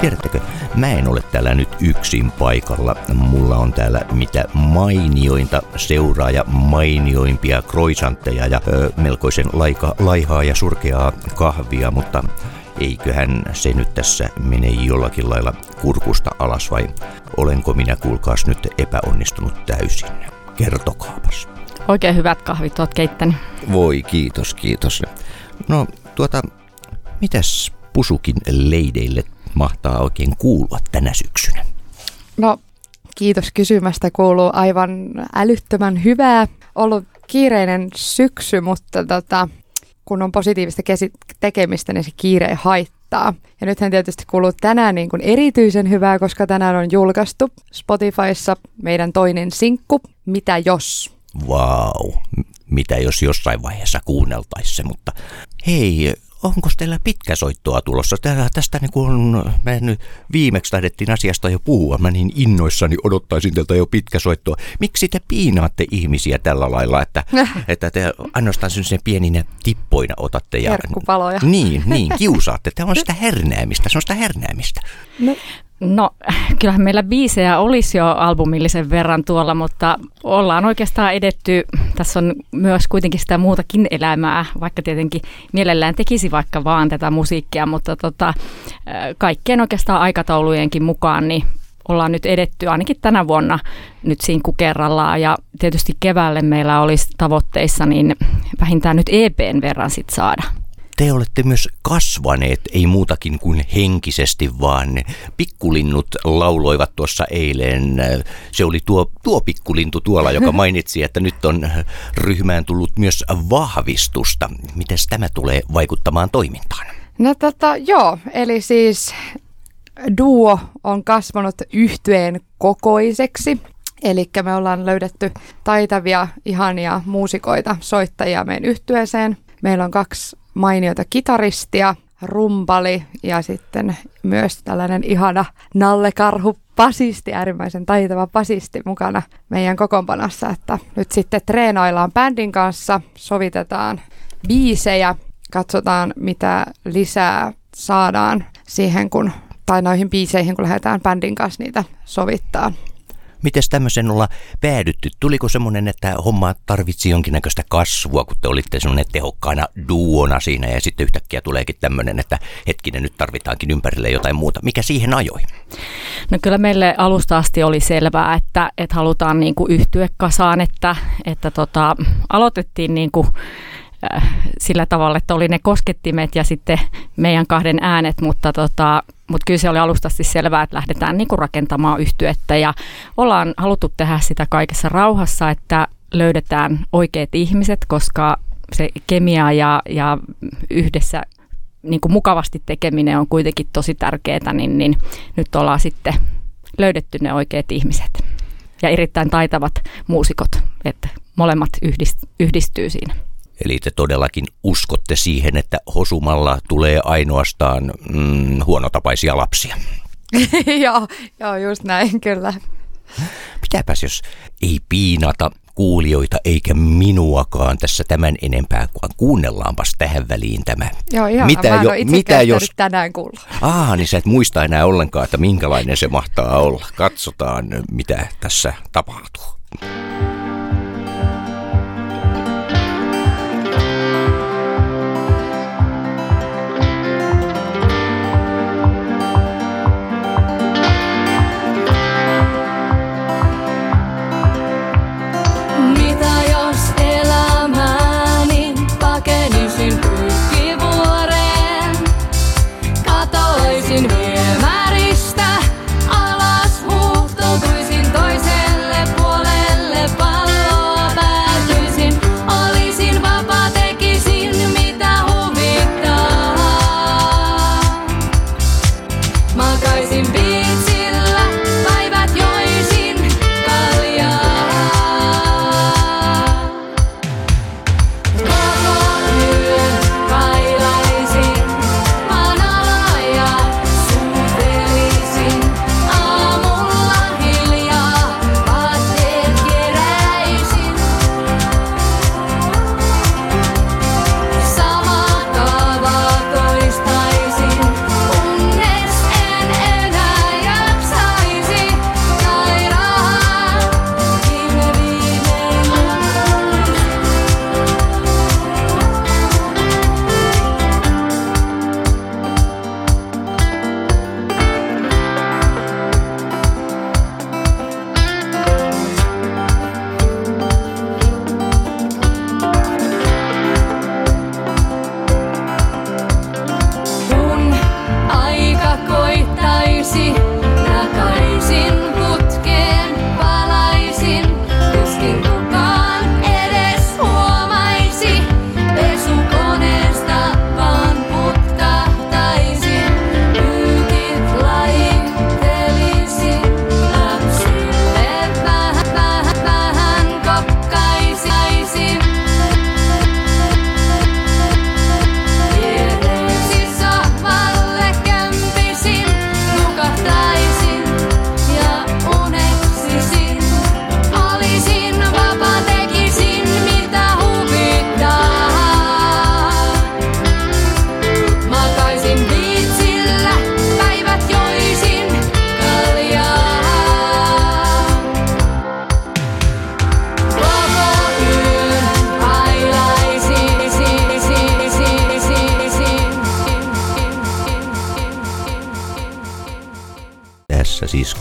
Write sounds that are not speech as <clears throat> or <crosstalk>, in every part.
Tiedättekö, mä en ole täällä nyt yksin paikalla. Mulla on täällä mitä mainiointa seuraaja mainioimpia kroisantteja ja ö, melkoisen laika, laihaa ja surkeaa kahvia, mutta eiköhän se nyt tässä mene jollakin lailla kurkusta alas vai olenko minä kuulkaas nyt epäonnistunut täysin? Kertokaapas. Oikein hyvät kahvit oot keittänyt. Voi kiitos, kiitos. No tuota, mitäs pusukin leideille mahtaa oikein kuulua tänä syksynä? No, kiitos kysymästä. Kuuluu aivan älyttömän hyvää. Ollut kiireinen syksy, mutta tota, kun on positiivista kesi- tekemistä, niin se kiire haittaa. Ja nythän tietysti kuuluu tänään niin kuin erityisen hyvää, koska tänään on julkaistu Spotifyssa meidän toinen sinkku, Mitä jos? Vau, mitä jos jossain vaiheessa kuunneltaisiin se, mutta hei, onko teillä pitkä soittoa tulossa? Täällä tästä niin kun me nyt viimeksi taidettiin asiasta jo puhua, mä niin innoissani odottaisin teiltä jo pitkä soittoa. Miksi te piinaatte ihmisiä tällä lailla, että, <laughs> että te ainoastaan sen pieninä tippoina otatte? Ja, Herkkupaloja. Niin, niin, kiusaatte. Tämä on <laughs> sitä hernäämistä, se on sitä hernäämistä. No, No, <laughs> kyllähän meillä biisejä olisi jo albumillisen verran tuolla, mutta ollaan oikeastaan edetty. Tässä on myös kuitenkin sitä muutakin elämää, vaikka tietenkin mielellään tekisi vaikka vaan tätä musiikkia, mutta tota, kaikkien oikeastaan aikataulujenkin mukaan niin ollaan nyt edetty ainakin tänä vuonna nyt sinkku kerrallaan ja tietysti keväälle meillä olisi tavoitteissa niin vähintään nyt EPn verran sit saada te olette myös kasvaneet, ei muutakin kuin henkisesti, vaan pikkulinnut lauloivat tuossa eilen. Se oli tuo, tuo pikkulintu tuolla, joka <laughs> mainitsi, että nyt on ryhmään tullut myös vahvistusta. Miten tämä tulee vaikuttamaan toimintaan? No tota, joo, eli siis duo on kasvanut yhtyeen kokoiseksi. Eli me ollaan löydetty taitavia, ihania muusikoita, soittajia meidän yhtyeeseen. Meillä on kaksi mainiota kitaristia, rumpali ja sitten myös tällainen ihana Nalle Karhu pasisti, äärimmäisen taitava pasisti mukana meidän kokoonpanossa, että nyt sitten treenaillaan bändin kanssa, sovitetaan biisejä, katsotaan mitä lisää saadaan siihen, kun, tai noihin biiseihin, kun lähdetään bändin kanssa niitä sovittaa. Miten tämmöisen olla päädytty? Tuliko semmoinen, että homma tarvitsi jonkinnäköistä kasvua, kun te olitte semmoinen tehokkaana duona siinä ja sitten yhtäkkiä tuleekin tämmöinen, että hetkinen nyt tarvitaankin ympärille jotain muuta. Mikä siihen ajoi? No kyllä meille alusta asti oli selvää, että, että halutaan niin kuin yhtyä kasaan, että, että tota, aloitettiin niin kuin sillä tavalla, että oli ne koskettimet ja sitten meidän kahden äänet, mutta, tota, mutta kyllä se oli alustasti selvää, että lähdetään niin kuin rakentamaan yhtyettä ja ollaan haluttu tehdä sitä kaikessa rauhassa, että löydetään oikeat ihmiset, koska se kemia ja, ja yhdessä niin kuin mukavasti tekeminen on kuitenkin tosi tärkeää, niin, niin nyt ollaan sitten löydetty ne oikeat ihmiset ja erittäin taitavat muusikot, että molemmat yhdist, yhdistyy siinä. Eli te todellakin uskotte siihen, että hosumalla tulee ainoastaan mm, huonotapaisia lapsia. <laughs> joo, joo, just näin, kyllä. Mitäpäs jos ei piinata kuulijoita eikä minuakaan tässä tämän enempää, kuin kuunnellaanpas tähän väliin tämä. Joo, ihan. Mitä, jo, mitä jos... tänään kuulla. Ah, niin sä et muista enää ollenkaan, että minkälainen se mahtaa olla. Katsotaan, mitä tässä tapahtuu.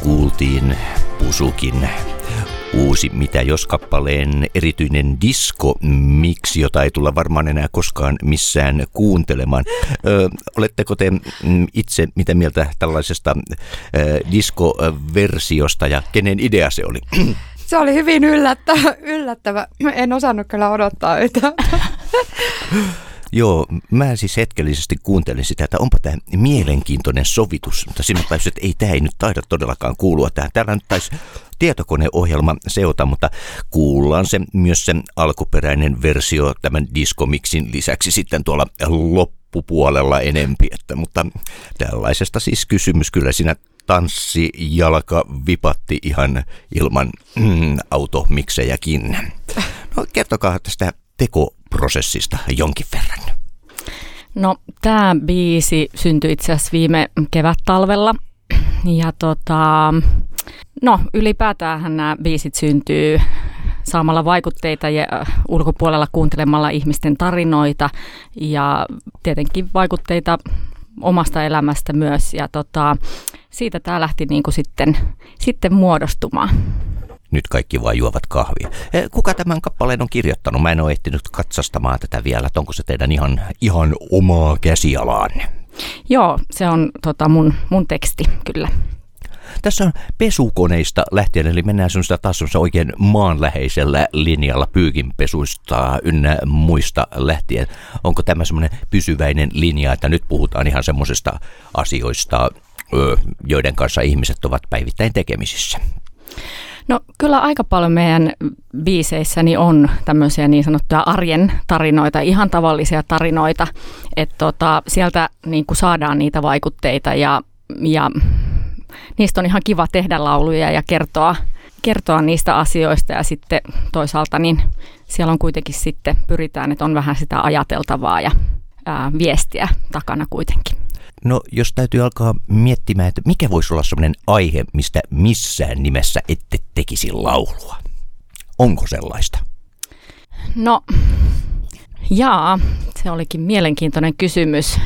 Kuultiin Pusukin uusi Mitä jos kappaleen erityinen disko miksi, jota ei tulla varmaan enää koskaan missään kuuntelemaan. Ö, oletteko te mm, itse mitä mieltä tällaisesta ö, diskoversiosta ja kenen idea se oli? Se oli hyvin yllättävä. yllättävä. En osannut kyllä odottaa yhtään. <laughs> Joo, mä siis hetkellisesti kuuntelin sitä, että onpa tämä mielenkiintoinen sovitus, mutta sinä pääsit, että ei tämä ei nyt taida todellakaan kuulua tähän. Täällä nyt taisi tietokoneohjelma seota, mutta kuullaan se myös se alkuperäinen versio tämän diskomiksin lisäksi sitten tuolla loppupuolella enempi. Että, mutta tällaisesta siis kysymys kyllä siinä tanssi jalka vipatti ihan ilman mm, automiksejäkin. No kertokaa tästä tekoprosessista jonkin verran. No tämä biisi syntyi itse asiassa viime kevät-talvella ja tota, no ylipäätään nämä biisit syntyy saamalla vaikutteita ja äh, ulkopuolella kuuntelemalla ihmisten tarinoita ja tietenkin vaikutteita omasta elämästä myös ja tota, siitä tämä lähti niin kuin sitten, sitten muodostumaan. Nyt kaikki vain juovat kahvia. Eh, kuka tämän kappaleen on kirjoittanut? Mä en ole ehtinyt katsastamaan tätä vielä, onko se teidän ihan, ihan omaa käsialaanne? Joo, se on tota, mun, mun teksti, kyllä. Tässä on pesukoneista lähtien, eli mennään semmoista taas oikein maanläheisellä linjalla pyykinpesuista ynnä muista lähtien. Onko tämä semmoinen pysyväinen linja, että nyt puhutaan ihan semmoisista asioista, joiden kanssa ihmiset ovat päivittäin tekemisissä? No kyllä aika paljon meidän biiseissäni on tämmöisiä niin sanottuja arjen tarinoita, ihan tavallisia tarinoita, että tota, sieltä niin kuin saadaan niitä vaikutteita ja, ja niistä on ihan kiva tehdä lauluja ja kertoa, kertoa niistä asioista ja sitten toisaalta niin siellä on kuitenkin sitten pyritään, että on vähän sitä ajateltavaa ja ää, viestiä takana kuitenkin. No jos täytyy alkaa miettimään, että mikä voisi olla sellainen aihe, mistä missään nimessä ette tekisi laulua. Onko sellaista? No, jaa, se olikin mielenkiintoinen kysymys.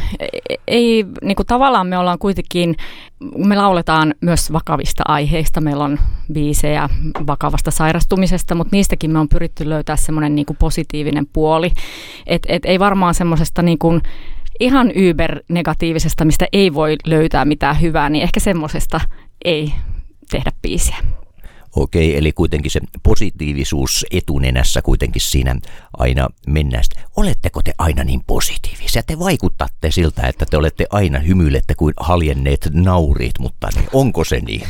Ei, niin kuin tavallaan me ollaan kuitenkin, me lauletaan myös vakavista aiheista. Meillä on biisejä vakavasta sairastumisesta, mutta niistäkin me on pyritty löytää semmoinen niin positiivinen puoli. Et, et ei varmaan semmoisesta niin kuin, ihan yber-negatiivisesta, mistä ei voi löytää mitään hyvää, niin ehkä semmoisesta ei tehdä biisiä. Okei, eli kuitenkin se positiivisuus etunenässä kuitenkin siinä aina mennään. Oletteko te aina niin positiivisia? Te vaikutatte siltä, että te olette aina hymyilette kuin haljenneet naurit, mutta niin, onko se niin?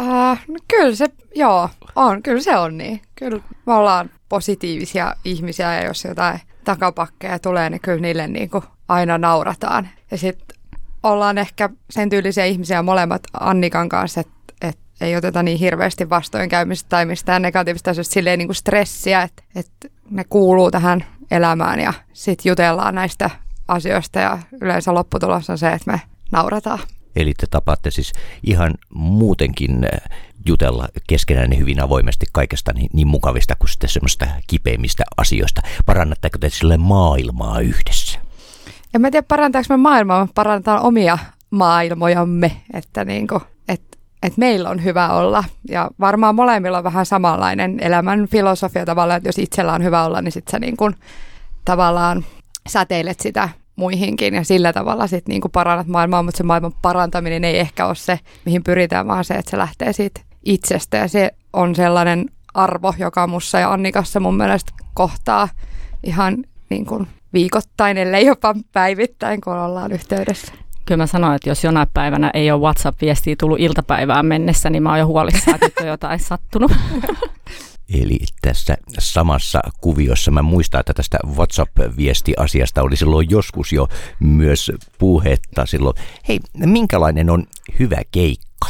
Uh, no kyllä se, joo, on, kyllä se on niin. Kyllä me ollaan positiivisia ihmisiä ja jos jotain takapakkeja tulee, niin kyllä niille niin kuin aina naurataan. Ja sitten ollaan ehkä sen tyylisiä ihmisiä molemmat Annikan kanssa, että et ei oteta niin hirveästi vastoinkäymistä tai mistään negatiivista asioista silleen niin kuin stressiä, että et ne kuuluu tähän elämään ja sitten jutellaan näistä asioista ja yleensä lopputulos on se, että me naurataan. Eli te tapaatte siis ihan muutenkin äh, jutella keskenään hyvin avoimesti kaikesta niin, niin mukavista kuin sitten semmoista kipeimmistä asioista. Parannatteko te sille maailmaa yhdessä? En mä tiedä, parantaako me maailmaa, parantaa omia maailmojamme, että niin kuin, et, et meillä on hyvä olla. Ja varmaan molemmilla on vähän samanlainen elämän filosofia tavallaan, että jos itsellä on hyvä olla, niin sitten sä niin kuin, tavallaan säteilet sitä muihinkin ja sillä tavalla sitten niin parannat maailmaa, mutta se maailman parantaminen ei ehkä ole se, mihin pyritään, vaan se, että se lähtee siitä itsestä ja se on sellainen arvo, joka mussa ja Annikassa mun mielestä kohtaa ihan niin kuin viikoittain, ellei jopa päivittäin, kun ollaan yhteydessä. Kyllä mä sanoin, että jos jonain päivänä ei ole WhatsApp-viestiä tullut iltapäivään mennessä, niin mä oon jo huolissaan, että on jotain sattunut. <laughs> Eli tässä samassa kuviossa mä muistan, että tästä WhatsApp-viesti-asiasta oli silloin joskus jo myös puhetta silloin. Hei, minkälainen on hyvä keikka?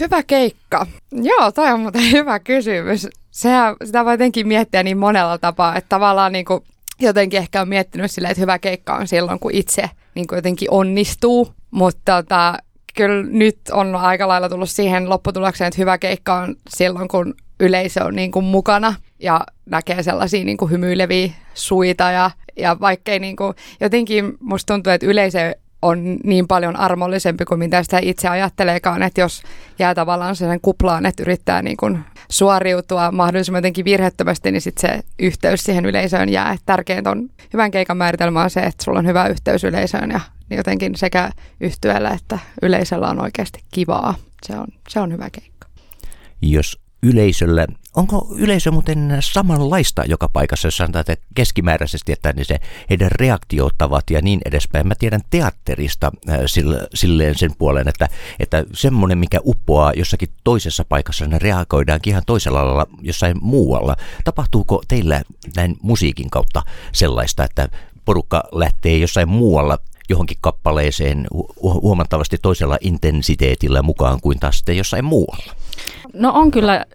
Hyvä keikka. Joo, toi on muuten <laughs> hyvä kysymys. Sehän, sitä voi jotenkin miettiä niin monella tapaa, että tavallaan niin kuin jotenkin ehkä on miettinyt silleen, että hyvä keikka on silloin, kun itse niin kuin jotenkin onnistuu. Mutta tota, kyllä nyt on aika lailla tullut siihen lopputulokseen, että hyvä keikka on silloin, kun yleisö on niin kuin mukana ja näkee sellaisia niin kuin hymyileviä suita ja, ja vaikkei niin kuin, jotenkin musta tuntuu, että yleisö on niin paljon armollisempi kuin mitä sitä itse ajatteleekaan, että jos jää tavallaan sen kuplaan, että yrittää niin kuin suoriutua mahdollisimman jotenkin virhettömästi, niin sitten se yhteys siihen yleisöön jää. Et tärkeintä on hyvän keikan määritelmä on se, että sulla on hyvä yhteys yleisöön ja jotenkin sekä yhtyöllä että yleisöllä on oikeasti kivaa. Se on, se on hyvä keikka. Jos yleisöllä, onko yleisö muuten samanlaista joka paikassa, jos sanotaan että keskimääräisesti, että niin se heidän reaktiotavat ja niin edespäin. Mä tiedän teatterista äh, silleen sen puolen, että, että semmoinen, mikä uppoaa jossakin toisessa paikassa, ne reagoidaankin ihan toisella lailla jossain muualla. Tapahtuuko teillä näin musiikin kautta sellaista, että porukka lähtee jossain muualla johonkin kappaleeseen huomattavasti toisella intensiteetillä mukaan kuin taas sitten jossain muualla? No on kyllä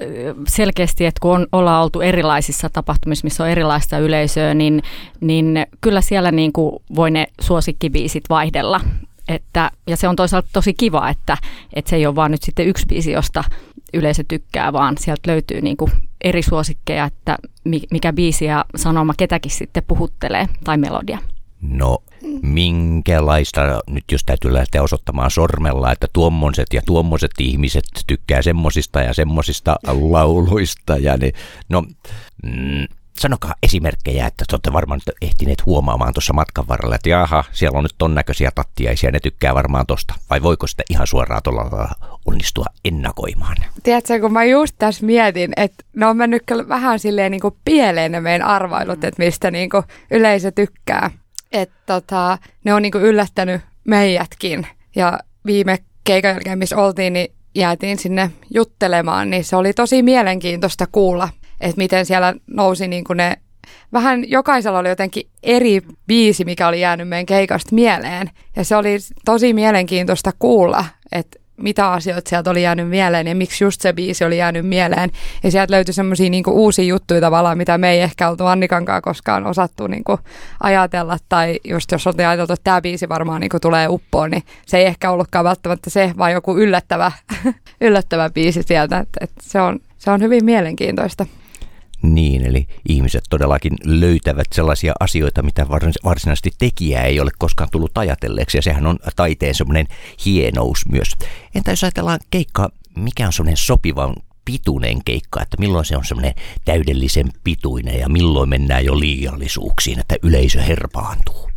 selkeästi, että kun on, ollaan oltu erilaisissa tapahtumissa, missä on erilaista yleisöä, niin, niin kyllä siellä niin kuin voi ne suosikkibiisit vaihdella. Että, ja se on toisaalta tosi kiva, että, että se ei ole vaan nyt sitten yksi biisi, josta yleisö tykkää, vaan sieltä löytyy niin kuin eri suosikkeja, että mikä biisi ja sanoma ketäkin sitten puhuttelee tai melodia. No minkälaista, nyt jos täytyy lähteä osoittamaan sormella, että tuommoiset ja tuommoiset ihmiset tykkää semmosista ja semmosista lauluista. Ja ne, no, mm, sanokaa esimerkkejä, että te olette varmaan ehtineet huomaamaan tuossa matkan varrella, että jaha, siellä on nyt ton näköisiä tattiaisia, ne tykkää varmaan tosta. Vai voiko sitä ihan suoraan tuolla onnistua ennakoimaan? Tiedätkö, kun mä just tässä mietin, että ne on mennyt vähän silleen niin kuin pieleen ne meidän arvailut, että mistä niin kuin yleisö tykkää että tota, ne on niinku yllättänyt meidätkin. Ja viime keikan jälkeen, missä oltiin, niin jäätiin sinne juttelemaan, niin se oli tosi mielenkiintoista kuulla, että miten siellä nousi niinku ne vähän jokaisella oli jotenkin eri biisi, mikä oli jäänyt meidän keikasta mieleen. Ja se oli tosi mielenkiintoista kuulla, että mitä asioita sieltä oli jäänyt mieleen ja miksi just se biisi oli jäänyt mieleen. Ja sieltä löytyi semmoisia niinku uusia juttuja tavallaan, mitä me ei ehkä oltu Annikankaan koskaan osattu niinku ajatella. Tai just jos oltiin ajateltu, että tämä biisi varmaan niinku tulee uppoon, niin se ei ehkä ollutkaan välttämättä se, vaan joku yllättävä, <laughs> yllättävä biisi sieltä. Et, et se, on, se on hyvin mielenkiintoista. Niin, eli ihmiset todellakin löytävät sellaisia asioita, mitä varsinaisesti tekijä ei ole koskaan tullut ajatelleeksi, ja sehän on taiteen semmoinen hienous myös. Entä jos ajatellaan keikka, mikä on semmoinen sopivan pituinen keikka, että milloin se on semmoinen täydellisen pituinen ja milloin mennään jo liiallisuuksiin, että yleisö herpaantuu?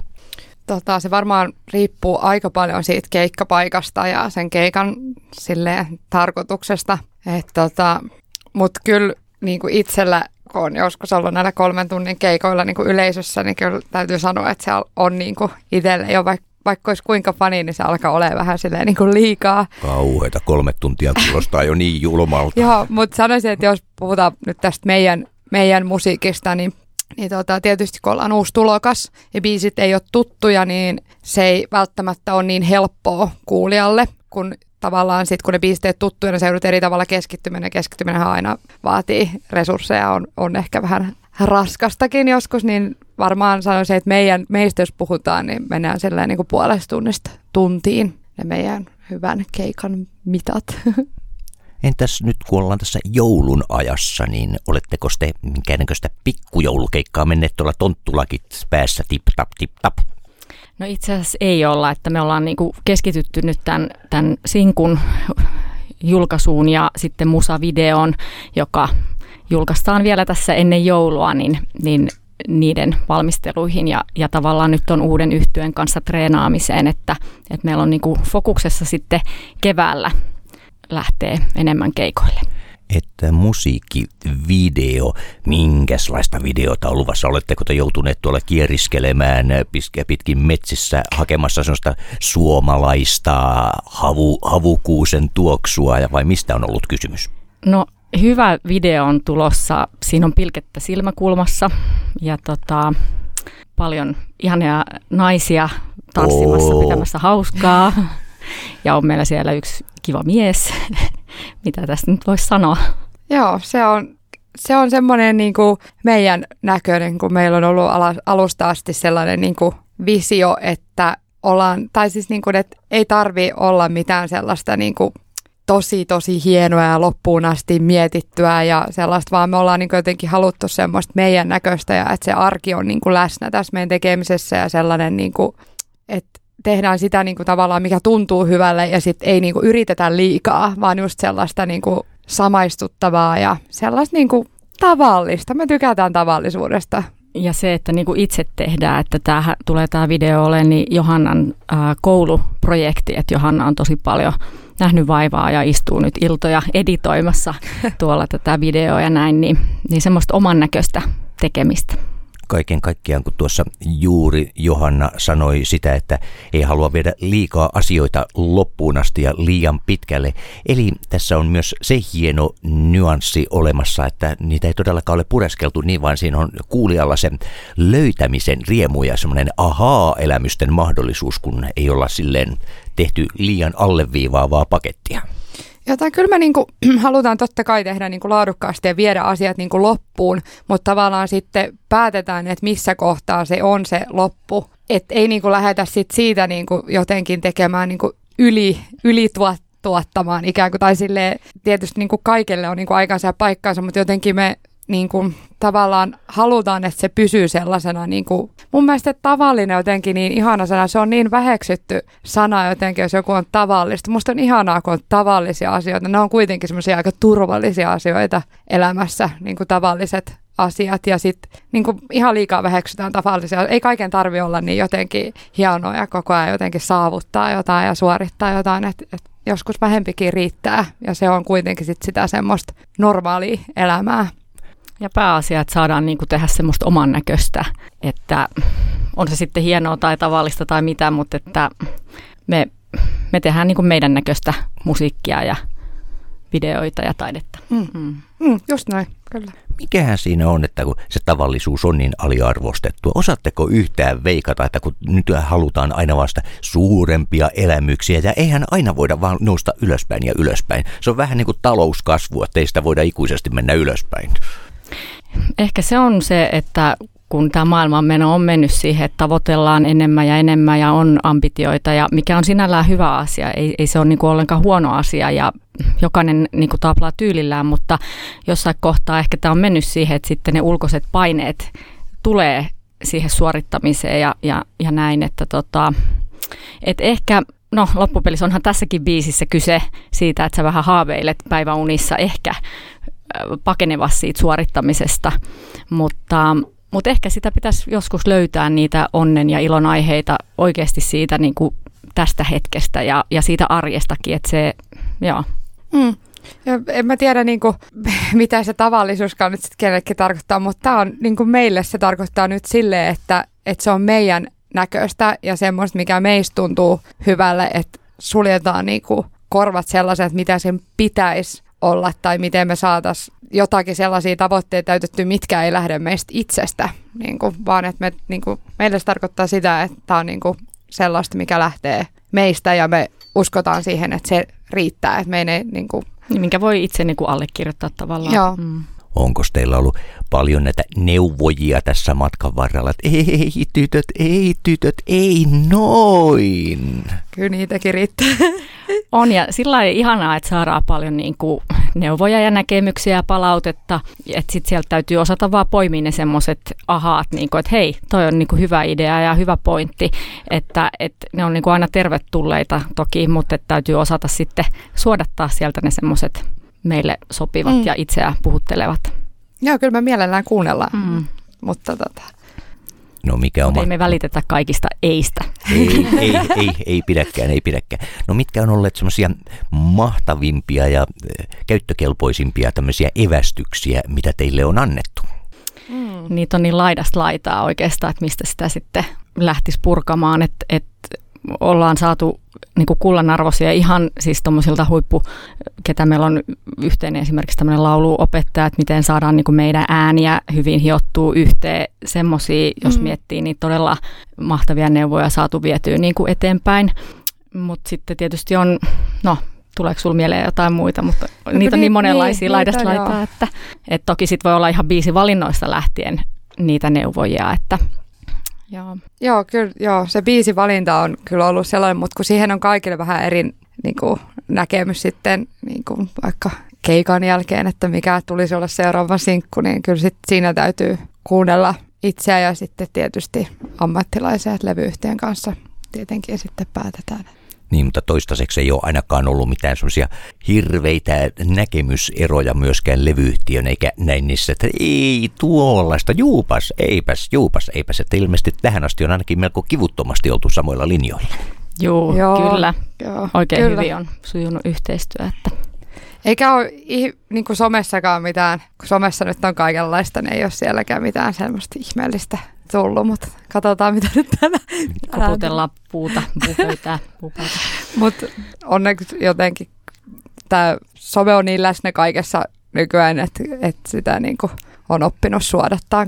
Tota, se varmaan riippuu aika paljon siitä keikkapaikasta ja sen keikan silleen, tarkoituksesta. Tota, Mutta kyllä niin kuin itsellä, kun on joskus ollut näillä kolmen tunnin keikoilla niin kuin yleisössä, niin kyllä täytyy sanoa, että se on niin kuin itselle jo vaikka vaikka olisi kuinka fani, niin se alkaa olemaan vähän silleen niin kuin liikaa. Kauheita, kolme tuntia kuulostaa jo niin julmalta. Joo, mutta sanoisin, että jos puhutaan nyt tästä meidän, meidän musiikista, niin niin tota, tietysti kun ollaan uusi tulokas ja biisit ei ole tuttuja, niin se ei välttämättä ole niin helppoa kuulijalle, kun tavallaan sitten kun ne pisteet tuttuja, se joudut eri tavalla keskittyminen. Ja keskittyminen aina vaatii resursseja, on, on ehkä vähän raskastakin joskus, niin varmaan sanoisin, että meidän, meistä jos puhutaan, niin mennään sellainen niin kuin puolesta tunnista tuntiin ne meidän hyvän keikan mitat. <laughs> Entäs nyt kun ollaan tässä joulun ajassa, niin oletteko te minkäännäköistä pikkujoulukeikkaa menneet tuolla tonttulakit päässä tip tap tip tap? No itse asiassa ei olla, että me ollaan niinku keskitytty nyt tämän, tämän sinkun julkaisuun ja sitten musavideon, joka julkaistaan vielä tässä ennen joulua, niin, niin niiden valmisteluihin. Ja, ja tavallaan nyt on uuden yhtyön kanssa treenaamiseen, että, että meillä on niinku fokuksessa sitten keväällä lähtee enemmän keikoille että musiikkivideo, minkälaista videota on luvassa? Oletteko te joutuneet tuolla kieriskelemään pitkin metsissä hakemassa sellaista suomalaista havu, havukuusen tuoksua vai mistä on ollut kysymys? No hyvä video on tulossa. Siinä on pilkettä silmäkulmassa ja tota, paljon ihania naisia tanssimassa, oh. pitämässä hauskaa. Ja on meillä siellä yksi kiva mies, mitä tästä nyt voisi sanoa. Joo, se on, se on semmoinen niin kuin meidän näköinen, kun meillä on ollut alusta asti sellainen niin kuin visio, että ollaan, tai siis niin kuin, että ei tarvi olla mitään sellaista niin kuin tosi, tosi hienoa ja loppuun asti mietittyä ja sellaista, vaan me ollaan niin jotenkin haluttu semmoista meidän näköistä ja että se arki on niin kuin läsnä tässä meidän tekemisessä ja sellainen, niin kuin, että tehdään sitä niin kuin tavallaan, mikä tuntuu hyvälle ja sitten ei niin kuin yritetä liikaa, vaan just sellaista niin kuin samaistuttavaa ja sellaista niin kuin tavallista. Me tykätään tavallisuudesta. Ja se, että niin kuin itse tehdään, että tämähän, tulee tämä video ole, niin Johannan ää, kouluprojekti, että Johanna on tosi paljon nähnyt vaivaa ja istuu nyt iltoja editoimassa <laughs> tuolla tätä videoa ja näin, niin, niin semmoista oman näköistä tekemistä kaiken kaikkiaan, kun tuossa juuri Johanna sanoi sitä, että ei halua viedä liikaa asioita loppuun asti ja liian pitkälle. Eli tässä on myös se hieno nyanssi olemassa, että niitä ei todellakaan ole pureskeltu niin, vaan siinä on kuulijalla sen löytämisen riemu ja semmoinen ahaa-elämysten mahdollisuus, kun ei olla silleen tehty liian alleviivaavaa pakettia. Jotain kyllä me niin kuin, <clears throat> halutaan totta kai tehdä niin kuin laadukkaasti ja viedä asiat niin kuin loppuun, mutta tavallaan sitten päätetään, että missä kohtaa se on se loppu. Että ei niin kuin lähdetä sit siitä niin kuin jotenkin tekemään niin kuin yli, ylituottamaan ikään kuin, tai silleen, tietysti niin kuin kaikille on niin kuin aikansa ja paikkansa, mutta jotenkin me niin kuin, tavallaan halutaan, että se pysyy sellaisena, niin kuin, mun mielestä tavallinen jotenkin niin ihana sana, se on niin väheksytty sana jotenkin, jos joku on tavallista. Musta on ihanaa, kun on tavallisia asioita, ne on kuitenkin semmoisia aika turvallisia asioita elämässä, niin kuin tavalliset asiat ja sitten niin ihan liikaa väheksytään tavallisia. Ei kaiken tarvi olla niin jotenkin hienoa ja koko ajan jotenkin saavuttaa jotain ja suorittaa jotain, että et joskus vähempikin riittää ja se on kuitenkin sit sitä semmoista normaalia elämää. Ja pääasia, että saadaan niin kuin tehdä semmoista oman näköistä, että on se sitten hienoa tai tavallista tai mitä, mutta että me, me tehdään niin kuin meidän näköistä musiikkia ja videoita ja taidetta. Mm. Mm. Mm, just näin, kyllä. Mikähän siinä on, että kun se tavallisuus on niin aliarvostettua? Osaatteko yhtään veikata, että kun nyt halutaan aina vasta suurempia elämyksiä ja eihän aina voida vaan nousta ylöspäin ja ylöspäin. Se on vähän niin kuin talouskasvu, että ei sitä voida ikuisesti mennä ylöspäin. Ehkä se on se, että kun tämä maailmanmeno on mennyt siihen, että tavoitellaan enemmän ja enemmän ja on ambitioita, ja mikä on sinällään hyvä asia, ei, ei se ole niinku ollenkaan huono asia ja jokainen niinku taplaa tyylillään, mutta jossain kohtaa ehkä tämä on mennyt siihen, että sitten ne ulkoiset paineet tulee siihen suorittamiseen ja, ja, ja näin, että tota, et ehkä no loppupelissä onhan tässäkin biisissä kyse siitä, että sä vähän haaveilet päiväunissa ehkä pakenevassa siitä suorittamisesta, mutta, mutta ehkä sitä pitäisi joskus löytää niitä onnen ja ilon aiheita oikeasti siitä niin kuin tästä hetkestä ja, ja siitä arjestakin, että se, joo. Mm. Ja en mä tiedä, niin kuin, <laughs> mitä se tavallisuuskaan nyt sitten kenellekin tarkoittaa, mutta tää on, niin kuin meille se tarkoittaa nyt silleen, että, että se on meidän näköistä ja semmoista, mikä meistä tuntuu hyvälle, että suljetaan niin kuin korvat sellaiset, mitä sen pitäisi olla tai miten me saataisiin jotakin sellaisia tavoitteita täytetty, mitkä ei lähde meistä itsestä, niin kuin, vaan että me, niin kuin, meille se tarkoittaa sitä, että tämä on niin kuin sellaista, mikä lähtee meistä ja me uskotaan siihen, että se riittää, että me ei niin kuin, niin, minkä voi itse niin kuin allekirjoittaa tavallaan. Joo. Mm. Onko teillä ollut paljon näitä neuvojia tässä matkan varrella, että ei tytöt, ei tytöt, ei noin? Kyllä niitäkin riittää. On ja sillä lailla ihanaa, että saadaan paljon niin kuin neuvoja ja näkemyksiä ja palautetta. Että sitten sieltä täytyy osata vaan poimia ne semmoiset ahaat, niin kuin, että hei, toi on niin kuin hyvä idea ja hyvä pointti. Että, että ne on niin kuin aina tervetulleita toki, mutta että täytyy osata sitten suodattaa sieltä ne semmoiset meille sopivat mm. ja itseä puhuttelevat. Joo, kyllä me mielellään kuunnellaan, mm. mutta tota, No mikä on... Ei me välitetä kaikista eistä. Ei, ei, ei, ei pidäkään, ei pidäkään. No mitkä on olleet semmoisia mahtavimpia ja käyttökelpoisimpia tämmöisiä evästyksiä, mitä teille on annettu? Mm. Niitä on niin laidasta laitaa oikeastaan, että mistä sitä sitten lähtisi purkamaan, että, että ollaan saatu niin kuin kullanarvoisia ihan siis tuommoisilta huippu, ketä meillä on yhteinen esimerkiksi tämmöinen lauluopettaja, että miten saadaan niin kuin meidän ääniä hyvin hiottua yhteen. Semmoisia, jos mm. miettii, niin todella mahtavia neuvoja saatu vietyä niin kuin eteenpäin. Mutta sitten tietysti on, no tuleeko sinulla mieleen jotain muita, mutta no, niitä on niin monenlaisia niin, laidasta laitaa, että, että toki sitten voi olla ihan biisi valinnoista lähtien niitä neuvojia, että Joo. Joo, kyllä, joo, se biisi valinta on kyllä ollut sellainen, mutta kun siihen on kaikille vähän eri niin kuin, näkemys sitten niin kuin, vaikka keikan jälkeen, että mikä tulisi olla seuraava sinkku, niin kyllä sit siinä täytyy kuunnella itseä ja sitten tietysti ammattilaisia levyyhtiön kanssa tietenkin sitten päätetään. Niin, mutta toistaiseksi ei ole ainakaan ollut mitään semmoisia hirveitä näkemyseroja myöskään levyyhtiön, eikä näin niissä, että ei tuollaista, juupas, eipäs, juupas, eipäs. Että ilmeisesti tähän asti on ainakin melko kivuttomasti oltu samoilla linjoilla. Joo, joo kyllä. Joo, Oikein kyllä. hyvin on sujunut yhteistyö. Että. Eikä ole niin kuin somessakaan mitään, kun somessa nyt on kaikenlaista, niin ei ole sielläkään mitään semmoista ihmeellistä tullut, mutta katsotaan mitä nyt tänä. Koputellaan puuta, puupöytää, <laughs> Mutta onneksi jotenkin tämä some on niin läsnä kaikessa nykyään, että, että sitä niin kuin on oppinut suodattaa.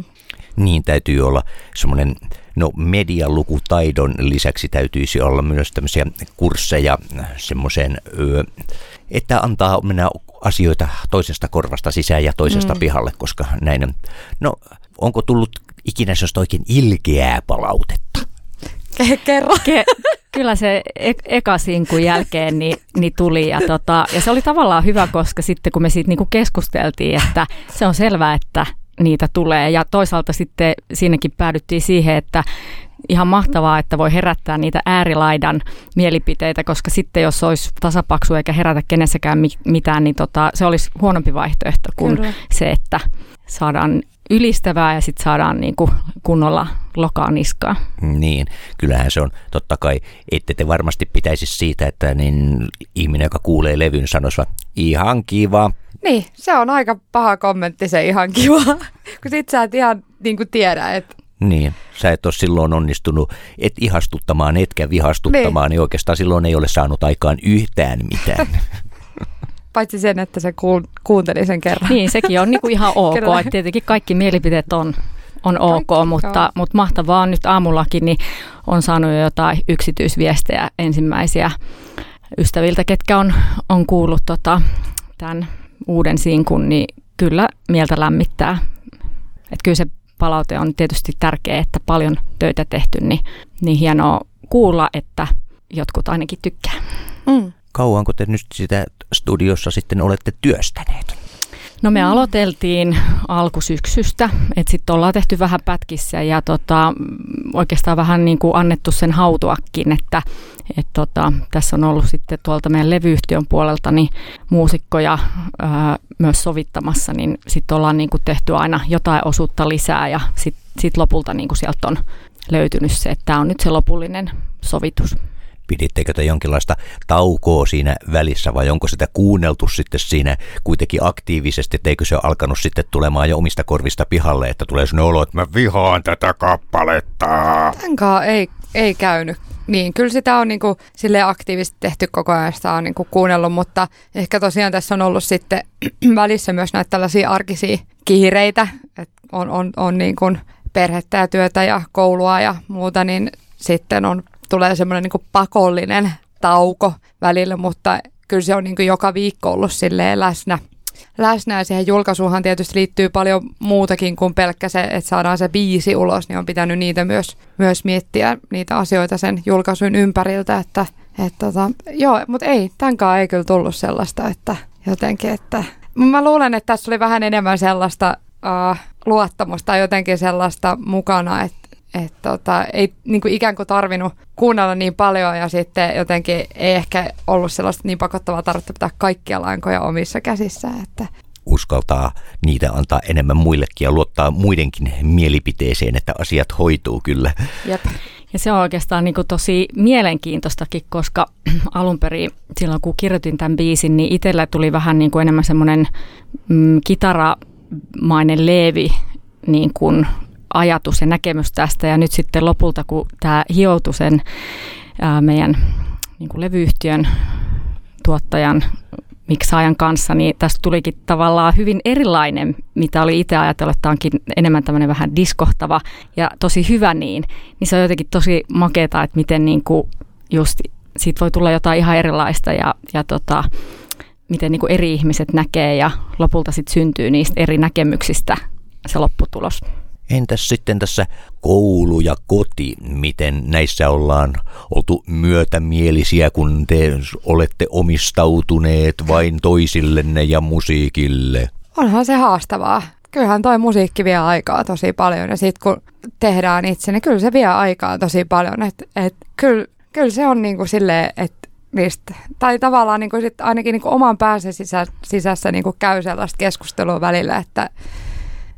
Niin täytyy olla semmoinen, no medialukutaidon lisäksi täytyisi olla myös tämmöisiä kursseja semmoiseen, että antaa mennä asioita toisesta korvasta sisään ja toisesta mm. pihalle, koska näin, no onko tullut ikinä se oikein ilkeää palautetta? Kerro. Ke- kyllä se e- eka sinkun jälkeen niin, niin tuli ja, tota, ja se oli tavallaan hyvä, koska sitten kun me siitä niinku keskusteltiin, että se on selvää, että niitä tulee ja toisaalta sitten siinäkin päädyttiin siihen, että ihan mahtavaa, että voi herättää niitä äärilaidan mielipiteitä, koska sitten jos olisi tasapaksu eikä herätä kenessäkään mitään, niin tota, se olisi huonompi vaihtoehto kuin Kyllä. se, että saadaan ylistävää ja sitten saadaan niin kuin kunnolla lokaa niskaa. Niin, kyllähän se on totta kai, ette te varmasti pitäisi siitä, että niin ihminen, joka kuulee levyn, sanoisi ihan kiva. Niin, se on aika paha kommentti se ihan kiva, <laughs> kun sit sä et ihan niin kuin tiedä, että niin, sä et ole silloin onnistunut et ihastuttamaan etkä vihastuttamaan, niin. niin oikeastaan silloin ei ole saanut aikaan yhtään mitään. <laughs> Paitsi sen, että se kuunteli sen kerran. Niin, sekin on niinku ihan <laughs> ok. että tietenkin kaikki mielipiteet on, on ok, kaikki, mutta, mutta mahtavaa on nyt aamullakin, niin on saanut jo jotain yksityisviestejä ensimmäisiä ystäviltä, ketkä on, on kuullut tota, tämän uuden sinkun, niin kyllä mieltä lämmittää. Että kyllä se palaute on tietysti tärkeää, että paljon töitä tehty, niin, niin hienoa kuulla, että jotkut ainakin tykkää. Mm. Kauanko te nyt sitä studiossa sitten olette työstäneet? No me aloiteltiin alkusyksystä, että sitten ollaan tehty vähän pätkissä ja tota, oikeastaan vähän niin kuin annettu sen hautuakin, että et tota, tässä on ollut sitten tuolta meidän levyyhtiön puolelta niin muusikkoja ää, myös sovittamassa, niin sitten ollaan niin kuin tehty aina jotain osuutta lisää ja sitten sit lopulta niin kuin sieltä on löytynyt se, että tämä on nyt se lopullinen sovitus. Pidittekö te jonkinlaista taukoa siinä välissä vai onko sitä kuunneltu sitten siinä kuitenkin aktiivisesti, että eikö se ole alkanut sitten tulemaan jo omista korvista pihalle, että tulee sinne olo, että mä vihaan tätä kappaletta. Tämänkaan ei, ei käynyt. Niin, kyllä sitä on niinku sille aktiivisesti tehty koko ajan, sitä on niinku kuunnellut, mutta ehkä tosiaan tässä on ollut sitten <clears throat> välissä myös näitä tällaisia arkisia kiireitä, että on, on, on niin kuin perhettä ja työtä ja koulua ja muuta, niin sitten on tulee semmoinen niin pakollinen tauko välillä, mutta kyllä se on niin joka viikko ollut silleen läsnä. läsnä. Ja siihen julkaisuhan tietysti liittyy paljon muutakin kuin pelkkä se, että saadaan se biisi ulos, niin on pitänyt niitä myös, myös miettiä, niitä asioita sen julkaisun ympäriltä, että et tota, joo, mutta ei, tämänkaan ei kyllä tullut sellaista, että jotenkin, että mä luulen, että tässä oli vähän enemmän sellaista uh, luottamusta jotenkin sellaista mukana, että et tota, ei niin kuin ikään kuin tarvinnut kuunnella niin paljon ja sitten jotenkin ei ehkä ollut sellaista niin pakottavaa tarvetta pitää kaikkia lankoja omissa käsissä. Että uskaltaa niitä antaa enemmän muillekin ja luottaa muidenkin mielipiteeseen, että asiat hoituu kyllä. Jep. Ja se on oikeastaan niin kuin tosi mielenkiintoistakin, koska <clears throat> alun perin silloin kun kirjoitin tämän biisin, niin itsellä tuli vähän niin kuin enemmän semmoinen mm, kitaramainen leevi niin kuin ajatus ja näkemys tästä. Ja nyt sitten lopulta, kun tämä hioutui sen ää, meidän niin kuin levyyhtiön tuottajan miksaajan kanssa, niin tästä tulikin tavallaan hyvin erilainen, mitä oli itse ajatellut, että onkin enemmän tämmöinen vähän diskohtava ja tosi hyvä niin. Niin se on jotenkin tosi makeeta, että miten niin kuin just siitä voi tulla jotain ihan erilaista ja, ja tota, miten niin kuin eri ihmiset näkee ja lopulta sitten syntyy niistä eri näkemyksistä se lopputulos. Entäs sitten tässä koulu ja koti, miten näissä ollaan oltu myötämielisiä, kun te olette omistautuneet vain toisillenne ja musiikille? Onhan se haastavaa. kyllähän toi musiikki vie aikaa tosi paljon ja sitten kun tehdään itse, niin kyllä se vie aikaa tosi paljon. Että et, kyllä, kyllä se on niin kuin silleen, että niistä, tai tavallaan niin kuin sit ainakin niin kuin oman päänsä sisä, sisässä niin kuin käy sellaista keskustelua välillä, että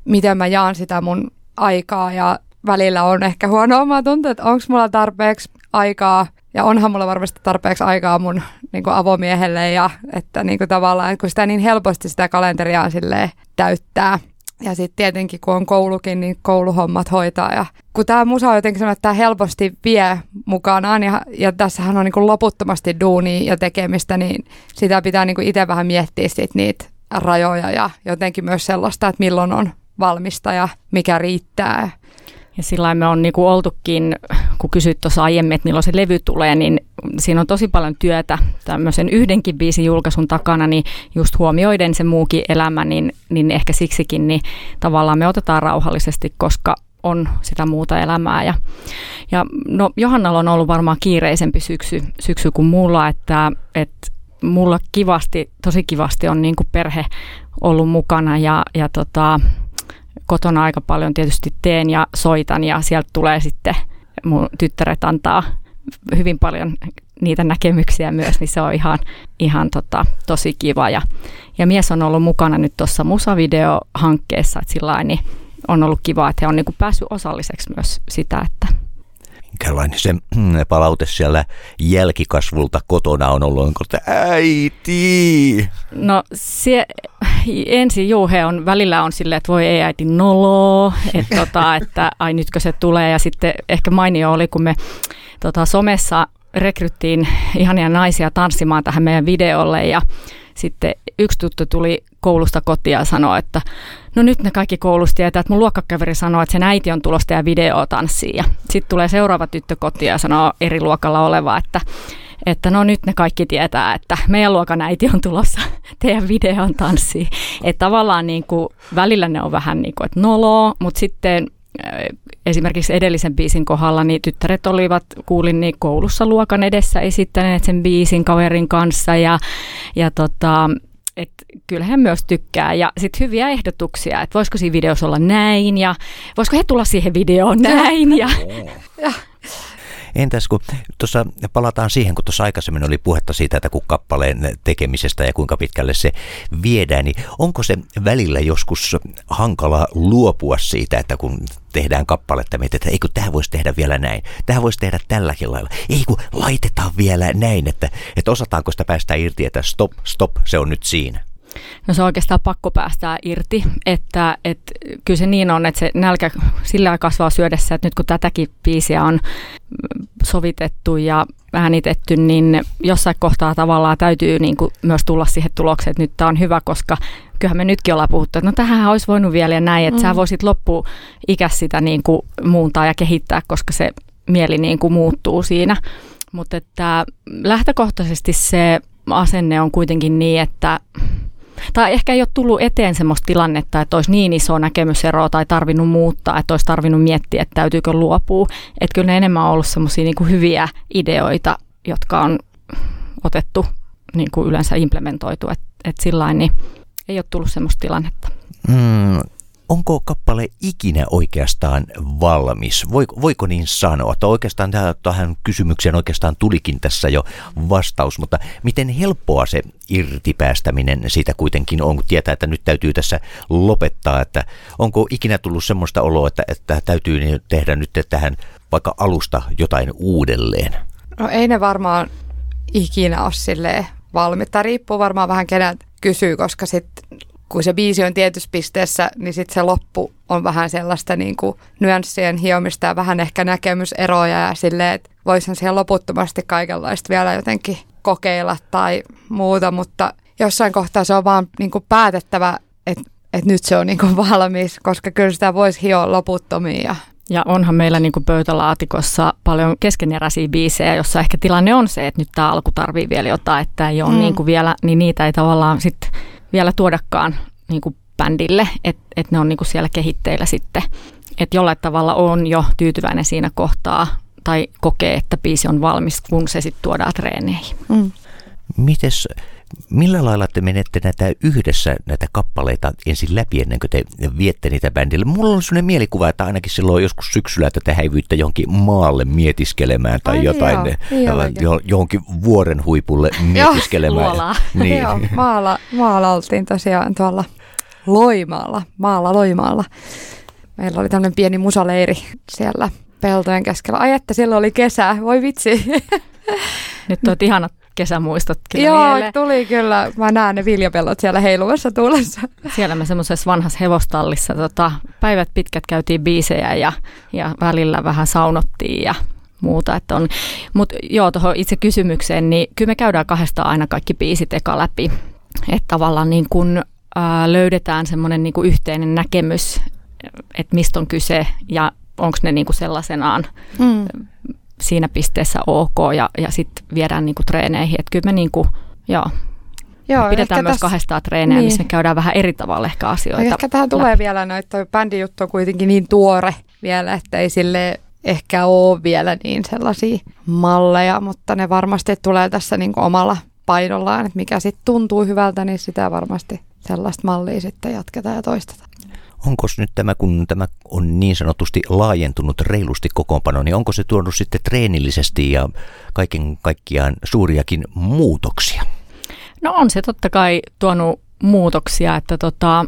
miten mä jaan sitä mun aikaa ja välillä on ehkä huono oma tuntu, että onko mulla tarpeeksi aikaa ja onhan mulla varmasti tarpeeksi aikaa mun niin kuin avomiehelle ja että niin kuin tavallaan, kun sitä niin helposti sitä kalenteriaan täyttää. Ja sitten tietenkin kun on koulukin, niin kouluhommat hoitaa. Ja kun tämä musa on jotenkin että tämä helposti vie mukanaan ja, ja tässähän on niin kuin loputtomasti duunia ja tekemistä, niin sitä pitää niin kuin itse vähän miettiä sit niitä rajoja ja jotenkin myös sellaista, että milloin on valmista ja mikä riittää. Ja sillä me on niinku oltukin, kun kysyt tuossa aiemmin, että milloin se levy tulee, niin siinä on tosi paljon työtä tämmöisen yhdenkin biisin julkaisun takana, niin just huomioiden se muukin elämä, niin, niin ehkä siksikin, niin tavallaan me otetaan rauhallisesti, koska on sitä muuta elämää. Ja, ja no, Johannalla on ollut varmaan kiireisempi syksy, syksy kuin mulla, että, että mulla kivasti, tosi kivasti on niin kuin perhe ollut mukana ja, ja tota, kotona aika paljon tietysti teen ja soitan ja sieltä tulee sitten mun tyttäret antaa hyvin paljon niitä näkemyksiä myös, niin se on ihan, ihan tota, tosi kiva. Ja, ja mies on ollut mukana nyt tuossa musavideo-hankkeessa, että sillä niin on ollut kiva, että he on niin kuin päässyt osalliseksi myös sitä, että minkälainen se mm, palaute siellä jälkikasvulta kotona on ollut, onko että äiti? No se, ensin juu, he on, välillä on silleen, että voi ei äiti nolo, että, <laughs> tota, että ai nytkö se tulee ja sitten ehkä mainio oli, kun me tota, somessa rekryttiin ihania naisia tanssimaan tähän meidän videolle ja sitten yksi tuttu tuli koulusta kotiin ja sanoi, että no nyt ne kaikki koulusta tietää, että mun luokkakaveri sanoo, että sen äiti on tulossa ja video tanssii. Ja sitten tulee seuraava tyttö kotiin ja sanoo eri luokalla oleva, että että no nyt ne kaikki tietää, että meidän luokan äiti on tulossa <laughs> teidän videon tanssiin. Että tavallaan niin kuin, välillä ne on vähän niin kuin, että noloa, mutta sitten äh, esimerkiksi edellisen biisin kohdalla, niin tyttäret olivat, kuulin niin koulussa luokan edessä esittäneet sen biisin kaverin kanssa ja, ja tota, et kyllä he myös tykkää. Ja sitten hyviä ehdotuksia, että voisiko siinä videossa olla näin ja voisiko he tulla siihen videoon näin. Ja, <laughs> ja. Entäs kun tuossa palataan siihen, kun tuossa aikaisemmin oli puhetta siitä, että kun kappaleen tekemisestä ja kuinka pitkälle se viedään, niin onko se välillä joskus hankala luopua siitä, että kun tehdään kappaletta, mietitään, että ei kun tähän voisi tehdä vielä näin, tähän voisi tehdä tälläkin lailla, ei kun laitetaan vielä näin, että, että osataanko sitä päästä irti, että stop, stop, se on nyt siinä. No se on oikeastaan pakko päästää irti, että, että kyllä se niin on, että se nälkä sillä kasvaa syödessä, että nyt kun tätäkin biisiä on sovitettu ja äänitetty, niin jossain kohtaa tavallaan täytyy niin kuin myös tulla siihen tulokseen, että nyt tämä on hyvä, koska kyllähän me nytkin ollaan puhuttu, että no tähän olisi voinut vielä ja näin, että mm. sä voisit loppu ikä sitä niin kuin muuntaa ja kehittää, koska se mieli niin kuin muuttuu siinä. Mutta että lähtökohtaisesti se asenne on kuitenkin niin, että tai ehkä ei ole tullut eteen semmoista tilannetta, että olisi niin iso näkemysero tai tarvinnut muuttaa, että olisi tarvinnut miettiä, että täytyykö luopua. Että kyllä ne enemmän on ollut semmoisia niin hyviä ideoita, jotka on otettu niin kuin yleensä implementoitu, että et sillä niin ei ole tullut semmoista tilannetta. Mm, onko kappale ikinä oikeastaan valmis? Voiko, voiko niin sanoa? Että oikeastaan tähän kysymykseen oikeastaan tulikin tässä jo vastaus, mutta miten helppoa se irtipäästäminen siitä kuitenkin on, kun tietää, että nyt täytyy tässä lopettaa, että onko ikinä tullut semmoista oloa, että, että täytyy tehdä nyt tähän vaikka alusta jotain uudelleen? No ei ne varmaan ikinä ole silleen valmiita. Riippuu varmaan vähän kenen kysyy, koska sitten kun se biisi on tietyssä pisteessä, niin sitten se loppu on vähän sellaista niin kuin nyanssien hiomista ja vähän ehkä näkemyseroja ja silleen, että voisihan siellä loputtomasti kaikenlaista vielä jotenkin kokeilla tai muuta, mutta jossain kohtaa se on vaan niin kuin päätettävä, että, että nyt se on niin kuin <laughs> valmis, koska kyllä sitä voisi hioa loputtomiin ja ja onhan meillä niin kuin pöytälaatikossa paljon keskeneräisiä biisejä, jossa ehkä tilanne on se, että nyt tämä alku tarvii vielä jotain, että ei ole mm. niin kuin vielä, niin niitä ei tavallaan sitten vielä tuodakaan niin kuin bändille, että et ne on niin kuin siellä kehitteillä sitten. Että jollain tavalla on jo tyytyväinen siinä kohtaa tai kokee, että biisi on valmis, kun se sitten tuodaan treeneihin. Mm. Mites, millä lailla te menette näitä yhdessä näitä kappaleita ensin läpi ennen kuin te viette niitä bändille? Mulla on sellainen mielikuva, että ainakin silloin joskus syksyllä, että te häivyitte jonkin maalle mietiskelemään tai Ai jotain, joo, ne, niin olikin. jo, johonkin vuoren huipulle mietiskelemään. luolaa. <laughs> niin. Joo, maalla, maalla oltiin tosiaan tuolla Loimaalla, maalla Loimaalla. Meillä oli tämmöinen pieni musaleiri siellä peltojen keskellä. Ai että silloin oli kesä, voi vitsi. Nyt tuot ihanat kesämuistot kyllä Joo, mieleen. tuli kyllä. Mä näen ne viljapellot siellä heiluvassa tuulessa. Siellä me semmoisessa vanhassa hevostallissa tota, päivät pitkät käytiin biisejä ja, ja välillä vähän saunottiin ja muuta. Että on. Mutta joo, tuohon itse kysymykseen, niin kyllä me käydään kahdestaan aina kaikki biisit eka läpi. Että tavallaan niin kun, ää, löydetään semmoinen niin yhteinen näkemys, että mistä on kyse ja onko ne niin kuin sellaisenaan Mm. Siinä pisteessä ok ja, ja sitten viedään niin kuin treeneihin. Että kyllä me niin kuin, joo, Joo, pidetään myös tässä- kahdestaan treenejä, niin. missä me käydään vähän eri tavalla ehkä asioita. Ehkä tähän tulee vielä noita, toi bändijuttu on kuitenkin niin tuore vielä, että ei sille ehkä ole vielä niin sellaisia malleja, mutta ne varmasti tulee tässä niin omalla painollaan, että mikä sitten tuntuu hyvältä, niin sitä varmasti sellaista mallia sitten jatketaan ja toistetaan. Onko nyt tämä, kun tämä on niin sanotusti laajentunut reilusti kokoonpano, niin onko se tuonut sitten treenillisesti ja kaiken kaikkiaan suuriakin muutoksia? No on se totta kai tuonut muutoksia, että tota, <clears throat>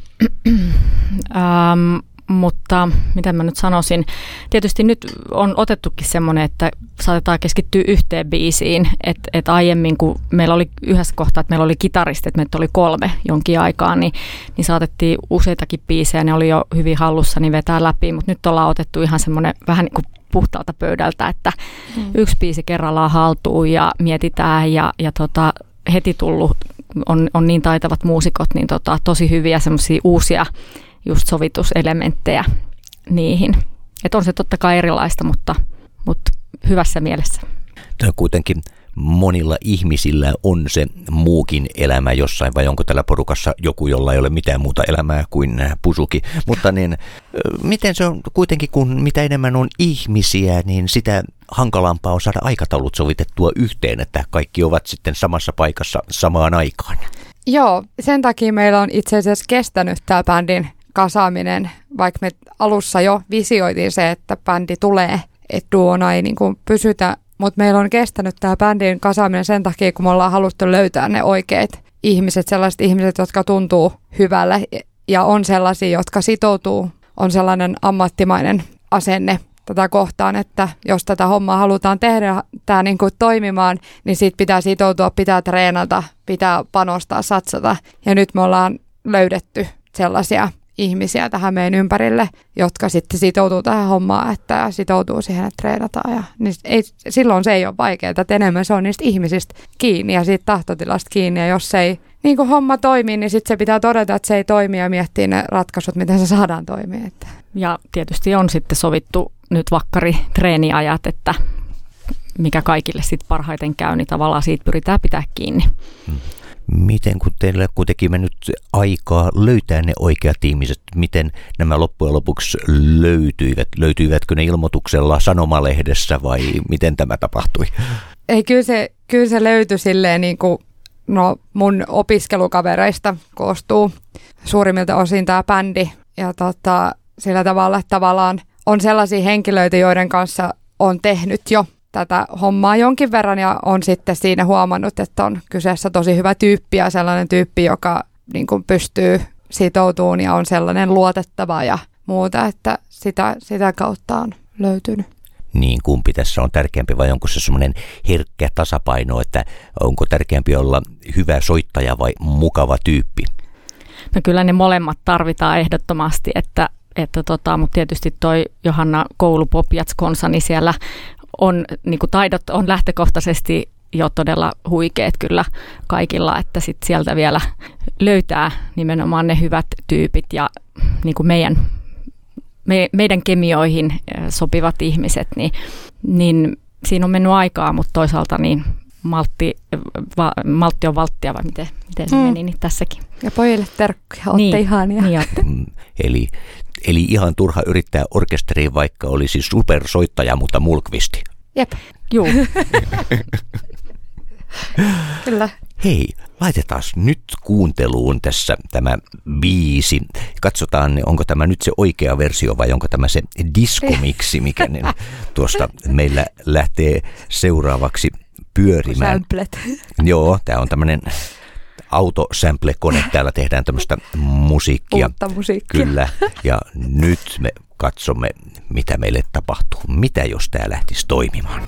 ähm, mutta mitä mä nyt sanoisin, tietysti nyt on otettukin semmoinen, että saatetaan keskittyä yhteen biisiin, että et aiemmin kun meillä oli yhdessä kohtaa, että meillä oli kitaristit, että meitä oli kolme jonkin aikaa, niin, niin saatettiin useitakin biisejä, ne oli jo hyvin hallussa, niin vetää läpi, mutta nyt ollaan otettu ihan semmoinen vähän niin kuin puhtaalta pöydältä, että mm. yksi biisi kerrallaan haltuun ja mietitään ja, ja tota, heti tullut, on, on niin taitavat muusikot, niin tota, tosi hyviä semmoisia uusia just sovituselementtejä niihin. Että on se totta kai erilaista, mutta, mutta hyvässä mielessä. Tämä kuitenkin monilla ihmisillä on se muukin elämä jossain, vai onko tällä porukassa joku, jolla ei ole mitään muuta elämää kuin pusuki. Mutta niin, miten se on kuitenkin, kun mitä enemmän on ihmisiä, niin sitä hankalampaa on saada aikataulut sovitettua yhteen, että kaikki ovat sitten samassa paikassa samaan aikaan. Joo, sen takia meillä on itse asiassa kestänyt tämä bändin kasaaminen, vaikka me alussa jo visioitiin se, että bändi tulee, että duona ei niin kuin pysytä, mutta meillä on kestänyt tämä bändin kasaaminen sen takia, kun me ollaan haluttu löytää ne oikeat ihmiset, sellaiset ihmiset, jotka tuntuu hyvälle ja on sellaisia, jotka sitoutuu, on sellainen ammattimainen asenne tätä kohtaan, että jos tätä hommaa halutaan tehdä tämä niin kuin toimimaan, niin siitä pitää sitoutua, pitää treenata, pitää panostaa, satsata. Ja nyt me ollaan löydetty sellaisia ihmisiä tähän meidän ympärille, jotka sitten sitoutuu tähän hommaan, että sitoutuu siihen, että treenataan. Ja, niin ei, silloin se ei ole vaikeaa, että enemmän se on niistä ihmisistä kiinni ja siitä tahtotilasta kiinni. Ja jos se ei niin kuin homma toimii, niin sitten se pitää todeta, että se ei toimi ja miettiä ne ratkaisut, miten se saadaan toimia. Että. Ja tietysti on sitten sovittu nyt vakkari treeniajat, että mikä kaikille sitten parhaiten käy, niin tavallaan siitä pyritään pitää kiinni. Miten kun teillä kuitenkin mennyt aikaa löytää ne oikeat ihmiset, miten nämä loppujen lopuksi löytyivät? Löytyivätkö ne ilmoituksella sanomalehdessä vai miten tämä tapahtui? Ei, kyllä se, kyllä se löytyi silleen niin kuin, no mun opiskelukavereista koostuu suurimmilta osin tämä bändi. Ja tota, sillä tavalla, tavallaan on sellaisia henkilöitä, joiden kanssa on tehnyt jo tätä hommaa jonkin verran ja on sitten siinä huomannut, että on kyseessä tosi hyvä tyyppi ja sellainen tyyppi, joka niin kuin pystyy sitoutumaan ja on sellainen luotettava ja muuta, että sitä, sitä kautta on löytynyt. Niin kumpi tässä on tärkeämpi vai onko se semmoinen herkkä tasapaino, että onko tärkeämpi olla hyvä soittaja vai mukava tyyppi? No kyllä ne molemmat tarvitaan ehdottomasti, että, että tota, mutta tietysti toi Johanna Koulupopjats-konsa, niin siellä on, niin kuin taidot on lähtökohtaisesti jo todella huikeet kyllä kaikilla, että sit sieltä vielä löytää nimenomaan ne hyvät tyypit ja niin kuin meidän, me, meidän kemioihin sopivat ihmiset, niin, niin siinä on mennyt aikaa, mutta toisaalta niin maltti, va, maltti on valttia vai miten, miten se Mm. meni niin tässäkin. Ja pojille terkkuja, olette Niin, ihania. Niin. Mm, Eli, eli ihan turha yrittää orkesteriin, vaikka olisi supersoittaja, mutta mulkvisti. Jep, Juu, <laughs> kyllä. hei, laitetaan nyt kuunteluun tässä tämä biisi. Katsotaan, onko tämä nyt se oikea versio vai onko tämä se diskomiksi, mikä ne <laughs> tuosta meillä lähtee seuraavaksi pyörimään. Samplet. Joo, tämä on tämmöinen autosample-kone. Täällä tehdään tämmöistä musiikkia. Uutta musiikkia. Kyllä. Ja nyt me katsomme, mitä meille tapahtuu. Mitä jos tämä lähtisi toimimaan?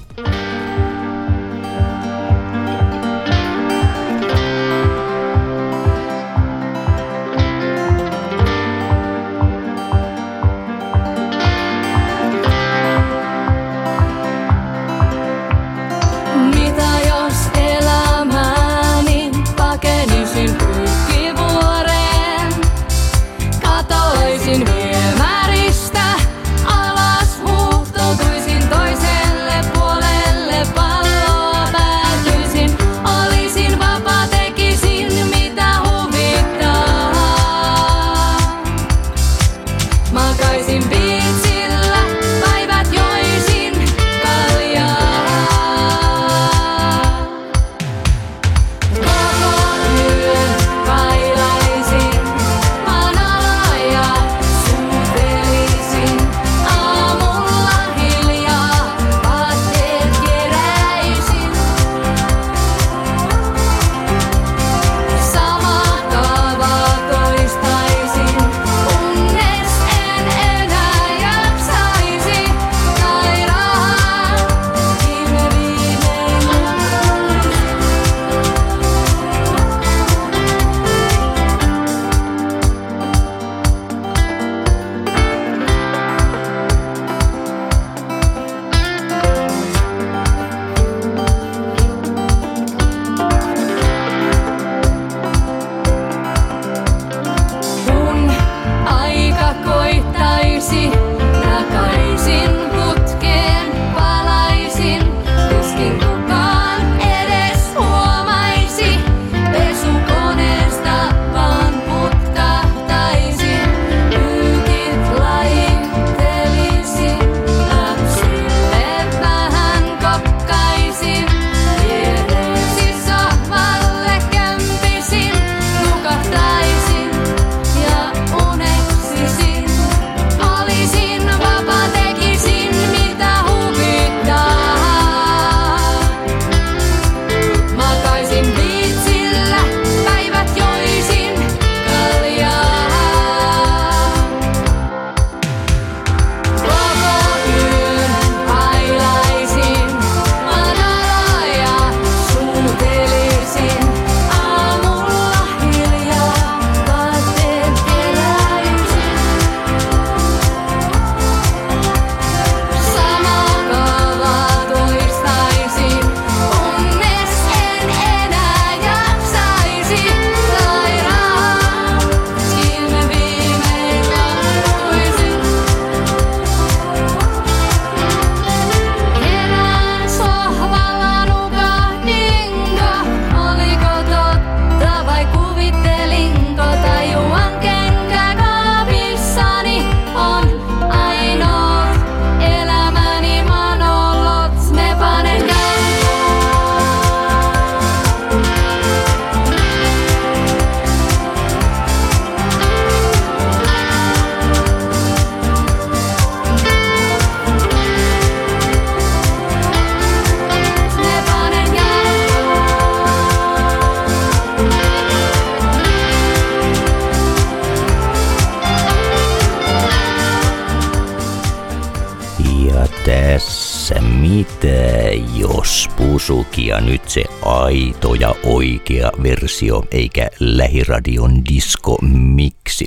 Sukia nyt se aito ja oikea versio, eikä lähiradion disko miksi.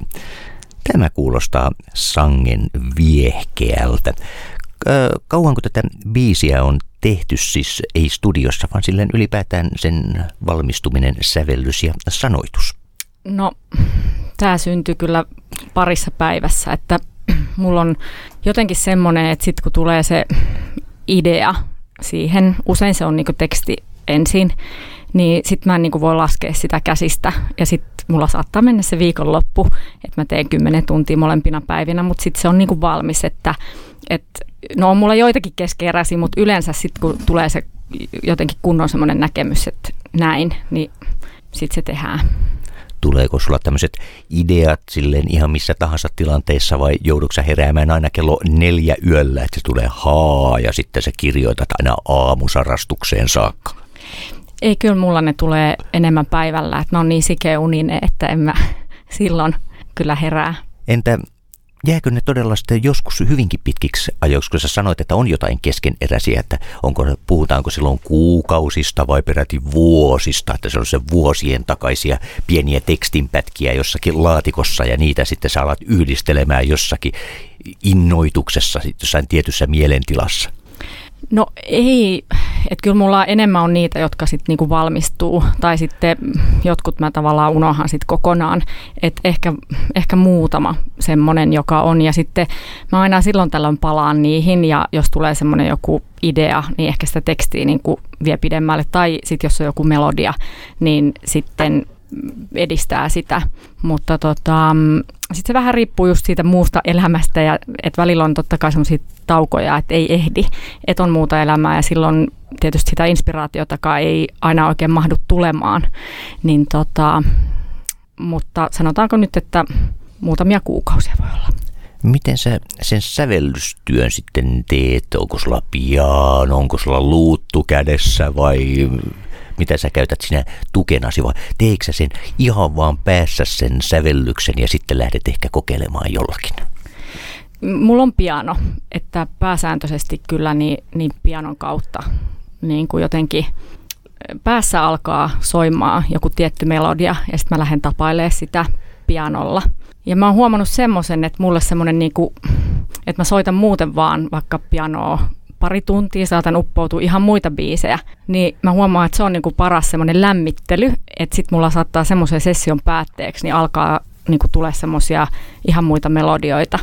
Tämä kuulostaa sangen viehkeältä. Kauanko tätä biisiä on tehty siis ei studiossa, vaan silleen ylipäätään sen valmistuminen, sävellys ja sanoitus? No, tämä syntyi kyllä parissa päivässä, että <clears throat> mulla on jotenkin semmoinen, että sitten kun tulee se idea, siihen. Usein se on niin teksti ensin, niin sitten mä en niin voi laskea sitä käsistä ja sitten mulla saattaa mennä se viikonloppu, että mä teen kymmenen tuntia molempina päivinä, mutta sitten se on niin valmis, että, että no on mulla joitakin keskeeräisiä, mutta yleensä sitten kun tulee se jotenkin kunnon semmoinen näkemys, että näin, niin sitten se tehdään. Tuleeko sulla tämmöiset ideat silleen ihan missä tahansa tilanteessa vai joudutko heräämään aina kello neljä yöllä, että se tulee haa ja sitten sä kirjoitat aina aamusarastukseen saakka? Ei, kyllä mulla ne tulee enemmän päivällä, että ne on niin sikeä unine, että en mä <laughs> silloin kyllä herää. Entä jääkö ne todella sitten joskus hyvinkin pitkiksi ajoiksi, kun sä sanoit, että on jotain keskeneräisiä, että onko, puhutaanko silloin kuukausista vai peräti vuosista, että se on se vuosien takaisia pieniä tekstinpätkiä jossakin laatikossa ja niitä sitten sä alat yhdistelemään jossakin innoituksessa, jossain tietyssä mielentilassa. No ei, että kyllä mulla enemmän on niitä, jotka sitten niinku valmistuu, tai sitten jotkut mä tavallaan unohan sitten kokonaan, että ehkä, ehkä muutama semmoinen, joka on, ja sitten mä aina silloin tällöin palaan niihin, ja jos tulee semmoinen joku idea, niin ehkä sitä tekstiä niinku vie pidemmälle, tai sitten jos on joku melodia, niin sitten edistää sitä, mutta tota, sitten se vähän riippuu just siitä muusta elämästä ja että välillä on totta kai sellaisia taukoja, että ei ehdi, että on muuta elämää ja silloin tietysti sitä inspiraatiotakaan ei aina oikein mahdu tulemaan, niin tota, mutta sanotaanko nyt, että muutamia kuukausia voi olla. Miten sä sen sävellystyön sitten teet? Onko sulla piano, onko sulla luuttu kädessä vai mitä sä käytät sinä tukenasi, vai teekö sä sen ihan vaan päässä sen sävellyksen ja sitten lähdet ehkä kokeilemaan jollakin? Mulla on piano, että pääsääntöisesti kyllä niin, niin pianon kautta niin kuin jotenkin päässä alkaa soimaan joku tietty melodia ja sitten mä lähden tapailemaan sitä pianolla. Ja mä oon huomannut semmoisen, että mulle semmoinen, niin kuin, että mä soitan muuten vaan vaikka pianoa pari tuntia, saatan uppoutua ihan muita biisejä, niin mä huomaan, että se on niinku paras semmoinen lämmittely, että sit mulla saattaa semmoisen session päätteeksi, niin alkaa niinku tulee semmoisia ihan muita melodioita,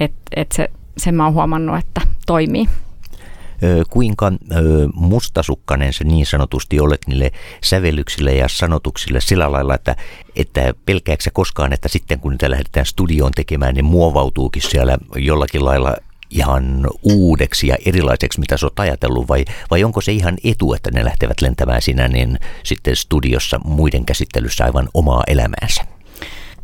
että et se, sen mä oon huomannut, että toimii. Kuinka mustasukkainen se niin sanotusti olet niille sävellyksille ja sanotuksille sillä lailla, että, että pelkääksä koskaan, että sitten kun niitä lähdetään studioon tekemään, niin muovautuukin siellä jollakin lailla ihan uudeksi ja erilaiseksi, mitä sä oot ajatellut, vai, vai onko se ihan etu, että ne lähtevät lentämään sinä niin sitten studiossa muiden käsittelyssä aivan omaa elämäänsä?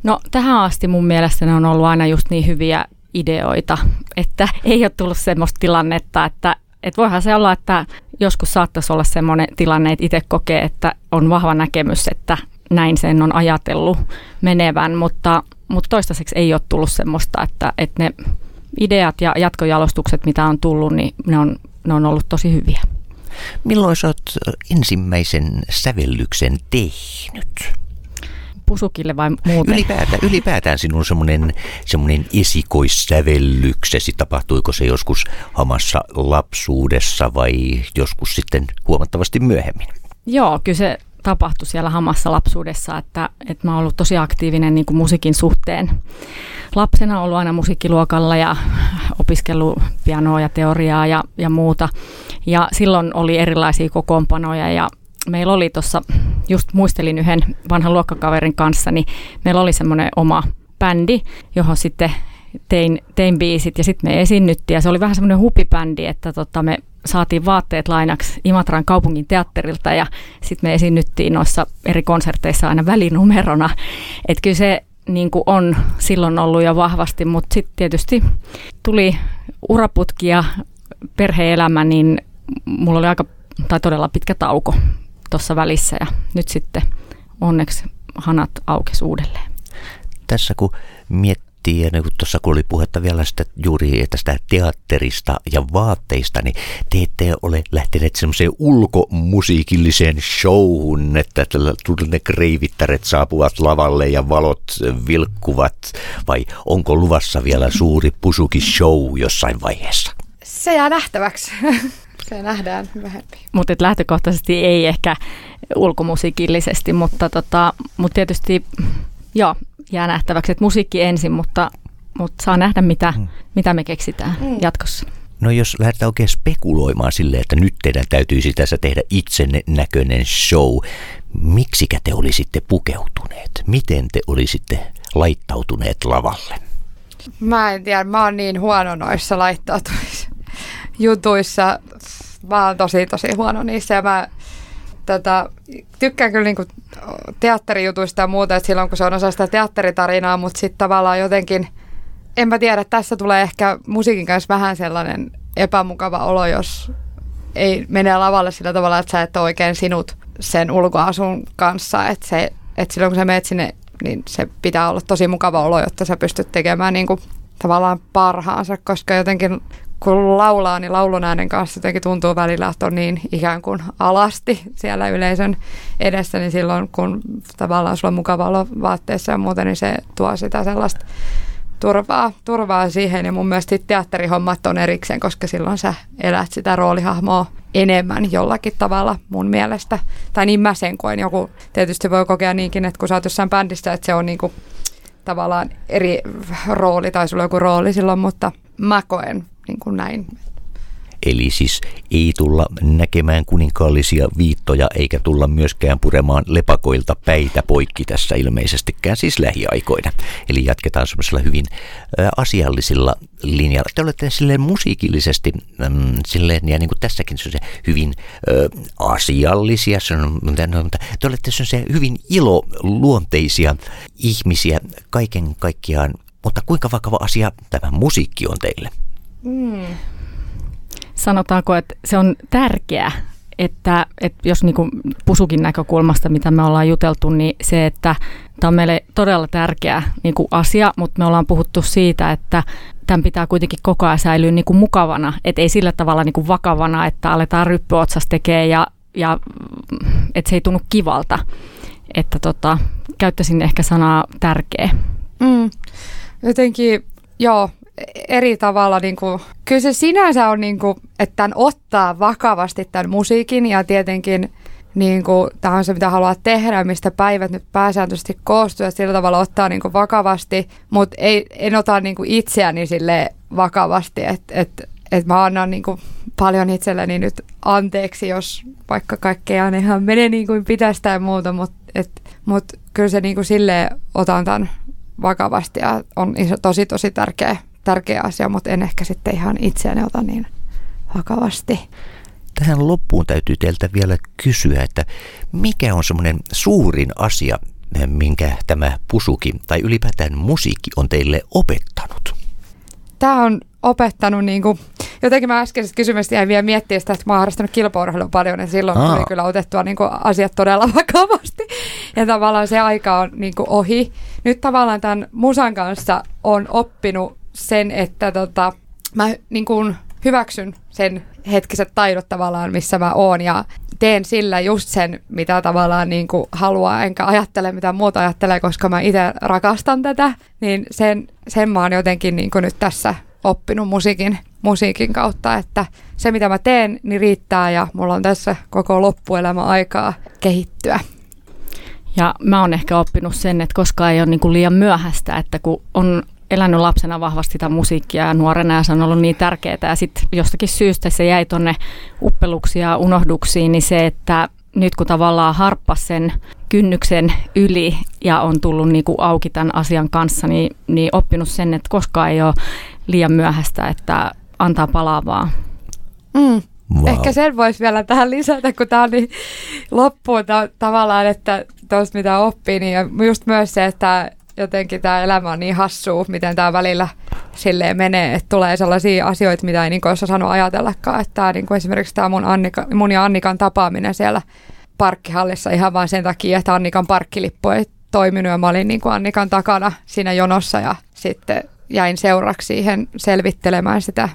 No tähän asti mun mielestä ne on ollut aina just niin hyviä ideoita, että ei ole tullut semmoista tilannetta, että et voihan se olla, että joskus saattaisi olla semmoinen tilanne, että itse kokee, että on vahva näkemys, että näin sen on ajatellut menevän, mutta, mutta toistaiseksi ei ole tullut semmoista, että, että ne ideat ja jatkojalostukset, mitä on tullut, niin ne on, ne on ollut tosi hyviä. Milloin sä oot ensimmäisen sävellyksen tehnyt? Pusukille vai muuten? Ylipäätään, ylipäätään sinun semmoinen, semmoinen esikoissävellyksesi, tapahtuiko se joskus hamassa lapsuudessa vai joskus sitten huomattavasti myöhemmin? Joo, kyllä se tapahtui siellä hamassa lapsuudessa, että, että mä oon ollut tosi aktiivinen niin kuin musiikin suhteen. Lapsena ollut aina musiikkiluokalla ja opiskellut pianoa ja teoriaa ja, ja muuta. Ja silloin oli erilaisia kokoonpanoja ja meillä oli tuossa, just muistelin yhden vanhan luokkakaverin kanssa, niin meillä oli semmoinen oma bändi, johon sitten tein, tein biisit ja sitten me esiinnyttiin ja se oli vähän semmoinen hupibändi, että tota, me saatiin vaatteet lainaksi Imatran kaupungin teatterilta ja sitten me esiinnyttiin noissa eri konserteissa aina välinumerona. Että kyllä se niin kuin on silloin ollut jo vahvasti, mutta sitten tietysti tuli uraputki ja perheelämä, niin mulla oli aika tai todella pitkä tauko tuossa välissä ja nyt sitten onneksi hanat aukesi uudelleen. Tässä kun miettii miettii, ja kun tuossa kun oli puhetta vielä sitä, juuri tästä teatterista ja vaatteista, niin te ette ole lähteneet semmoiseen ulkomusiikilliseen showhun, että ne kreivittäret saapuvat lavalle ja valot vilkkuvat, vai onko luvassa vielä suuri pusuki show jossain vaiheessa? Se jää nähtäväksi. <laughs> Se nähdään myöhemmin. Mutta lähtökohtaisesti ei ehkä ulkomusiikillisesti, mutta, tota, mutta tietysti joo, jää nähtäväksi, että musiikki ensin, mutta, mutta saa nähdä, mitä, mm. mitä me keksitään mm. jatkossa. No jos lähdetään oikein spekuloimaan silleen, että nyt teidän täytyisi tässä tehdä itsenne näköinen show, miksikä te olisitte pukeutuneet? Miten te olisitte laittautuneet lavalle? Mä en tiedä, mä oon niin huono noissa laittautumisjutuissa. Mä oon tosi tosi huono niissä ja mä tätä, tykkään kyllä niinku teatterijutuista ja muuta, että silloin kun se on osa sitä teatteritarinaa, mutta sitten tavallaan jotenkin, en mä tiedä, tässä tulee ehkä musiikin kanssa vähän sellainen epämukava olo, jos ei mene lavalle sillä tavalla, että sä et ole oikein sinut sen ulkoasun kanssa, että, se, että silloin kun sä menet sinne, niin se pitää olla tosi mukava olo, jotta sä pystyt tekemään niin kuin tavallaan parhaansa, koska jotenkin kun laulaa, niin laulun äänen kanssa jotenkin tuntuu välillä, että on niin ikään kuin alasti siellä yleisön edessä, niin silloin kun tavallaan sulla on mukava olla vaatteessa ja muuten, niin se tuo sitä sellaista turvaa, turvaa siihen. Ja mun mielestä teatterihommat on erikseen, koska silloin sä elät sitä roolihahmoa enemmän jollakin tavalla mun mielestä. Tai niin mä sen koen. Joku tietysti voi kokea niinkin, että kun sä oot jossain bändissä, että se on niinku tavallaan eri rooli tai sulla on joku rooli silloin, mutta mä koen niin kuin näin. Eli siis ei tulla näkemään kuninkaallisia viittoja eikä tulla myöskään puremaan lepakoilta päitä poikki tässä ilmeisestikään siis lähiaikoina. Eli jatketaan semmoisella hyvin asiallisilla linjalla. Te olette silleen musiikillisesti äm, silleen, ja niin kuin tässäkin se hyvin ä, asiallisia, sanon, mutta te olette hyvin iloluonteisia ihmisiä kaiken kaikkiaan. Mutta kuinka vakava asia tämä musiikki on teille? Mm. Sanotaanko, että se on tärkeää, että, että jos niin kuin pusukin näkökulmasta, mitä me ollaan juteltu, niin se, että tämä on meille todella tärkeä niin kuin asia, mutta me ollaan puhuttu siitä, että tämän pitää kuitenkin koko ajan säilyä niin kuin mukavana, että ei sillä tavalla niin kuin vakavana, että aletaan ryppyotsas tekee ja, ja että se ei tunnu kivalta. Että tota, käyttäisin ehkä sanaa tärkeä. Mm. Jotenkin, joo, eri tavalla, niin kuin, kyllä se sinänsä on, niin kuin, että tämän ottaa vakavasti tämän musiikin ja tietenkin niin kuin, tämä on se, mitä haluaa tehdä, mistä päivät nyt pääsääntöisesti koostuu ja sillä tavalla ottaa niin kuin, vakavasti, mutta ei, en ota niin kuin, itseäni sille vakavasti, että et, et mä annan niin kuin, paljon itselleni nyt anteeksi, jos vaikka kaikkea ihan menee niin kuin pitäisi tai muuta, mutta mut, kyllä se niin kuin, silleen otan tämän vakavasti ja on iso, tosi tosi tärkeä tärkeä asia, mutta en ehkä sitten ihan itseäni ota niin vakavasti. Tähän loppuun täytyy teiltä vielä kysyä, että mikä on semmoinen suurin asia, minkä tämä pusuki tai ylipäätään musiikki on teille opettanut? Tämä on opettanut, niin kuin, jotenkin mä äskeisestä kysymystä jäin vielä miettiä sitä, että mä oon harrastanut kilpaurheilua paljon, ja silloin Aa. tuli kyllä otettua niin kuin, asiat todella <laughs> vakavasti. Ja tavallaan se aika on niin kuin, ohi. Nyt tavallaan tämän musan kanssa on oppinut sen, että tota, mä niin kuin hyväksyn sen hetkiset taidot tavallaan, missä mä oon ja teen sillä just sen, mitä tavallaan niin kuin haluaa, enkä ajattele mitä muuta ajattelee, koska mä itse rakastan tätä, niin sen, sen mä oon jotenkin niin kuin nyt tässä oppinut musiikin, musiikin kautta, että se mitä mä teen, niin riittää ja mulla on tässä koko loppuelämä aikaa kehittyä. Ja mä oon ehkä oppinut sen, että koskaan ei ole niin kuin liian myöhäistä, että kun on elänyt lapsena vahvasti sitä musiikkia ja nuorena ja se on ollut niin tärkeää ja sitten jostakin syystä se jäi tonne uppeluksiin ja unohduksiin, niin se, että nyt kun tavallaan harppas sen kynnyksen yli ja on tullut niin kuin auki tämän asian kanssa, niin, niin oppinut sen, että koskaan ei ole liian myöhäistä, että antaa palavaa. Mm. Wow. Ehkä sen voisi vielä tähän lisätä, kun tämä on niin loppuun ta- tavallaan, että tuosta mitä oppii, niin just myös se, että jotenkin tämä elämä on niin hassua, miten tämä välillä silleen menee, että tulee sellaisia asioita, mitä ei niin olisi osannut ajatellakaan. Että tämä, niin kuin esimerkiksi tämä mun, Annika, mun ja Annikan tapaaminen siellä parkkihallissa ihan vain sen takia, että Annikan parkkilippu ei toiminut ja mä olin niin kuin Annikan takana siinä jonossa ja sitten jäin seuraksi siihen selvittelemään sitä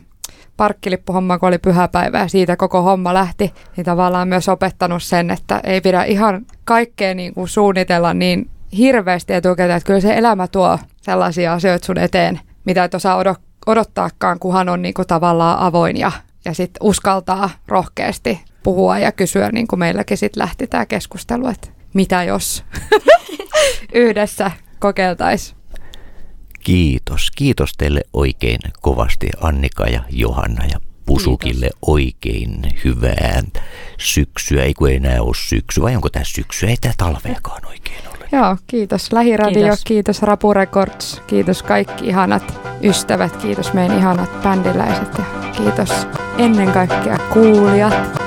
parkkilippuhommaa, kun oli pyhäpäivä ja siitä koko homma lähti, niin tavallaan myös opettanut sen, että ei pidä ihan kaikkea niin kuin suunnitella niin hirveästi etukäteen, että kyllä se elämä tuo sellaisia asioita sun eteen, mitä et osaa odottaakaan, kunhan on niin kuin tavallaan avoin ja, ja sitten uskaltaa rohkeasti puhua ja kysyä, niin kuin meilläkin sitten lähti tämä keskustelu, että mitä jos <laughs> yhdessä kokeiltaisiin. Kiitos. Kiitos teille oikein kovasti Annika ja Johanna ja Pusukille Kiitos. oikein hyvää syksyä. Ei kun ei enää ole syksy, vai onko tämä syksy? Ei tämä talveakaan oikein ole. Joo, kiitos Lähiradio, kiitos, kiitos Rapu Records, kiitos kaikki ihanat ystävät, kiitos meidän ihanat bändiläiset ja kiitos ennen kaikkea kuulijat.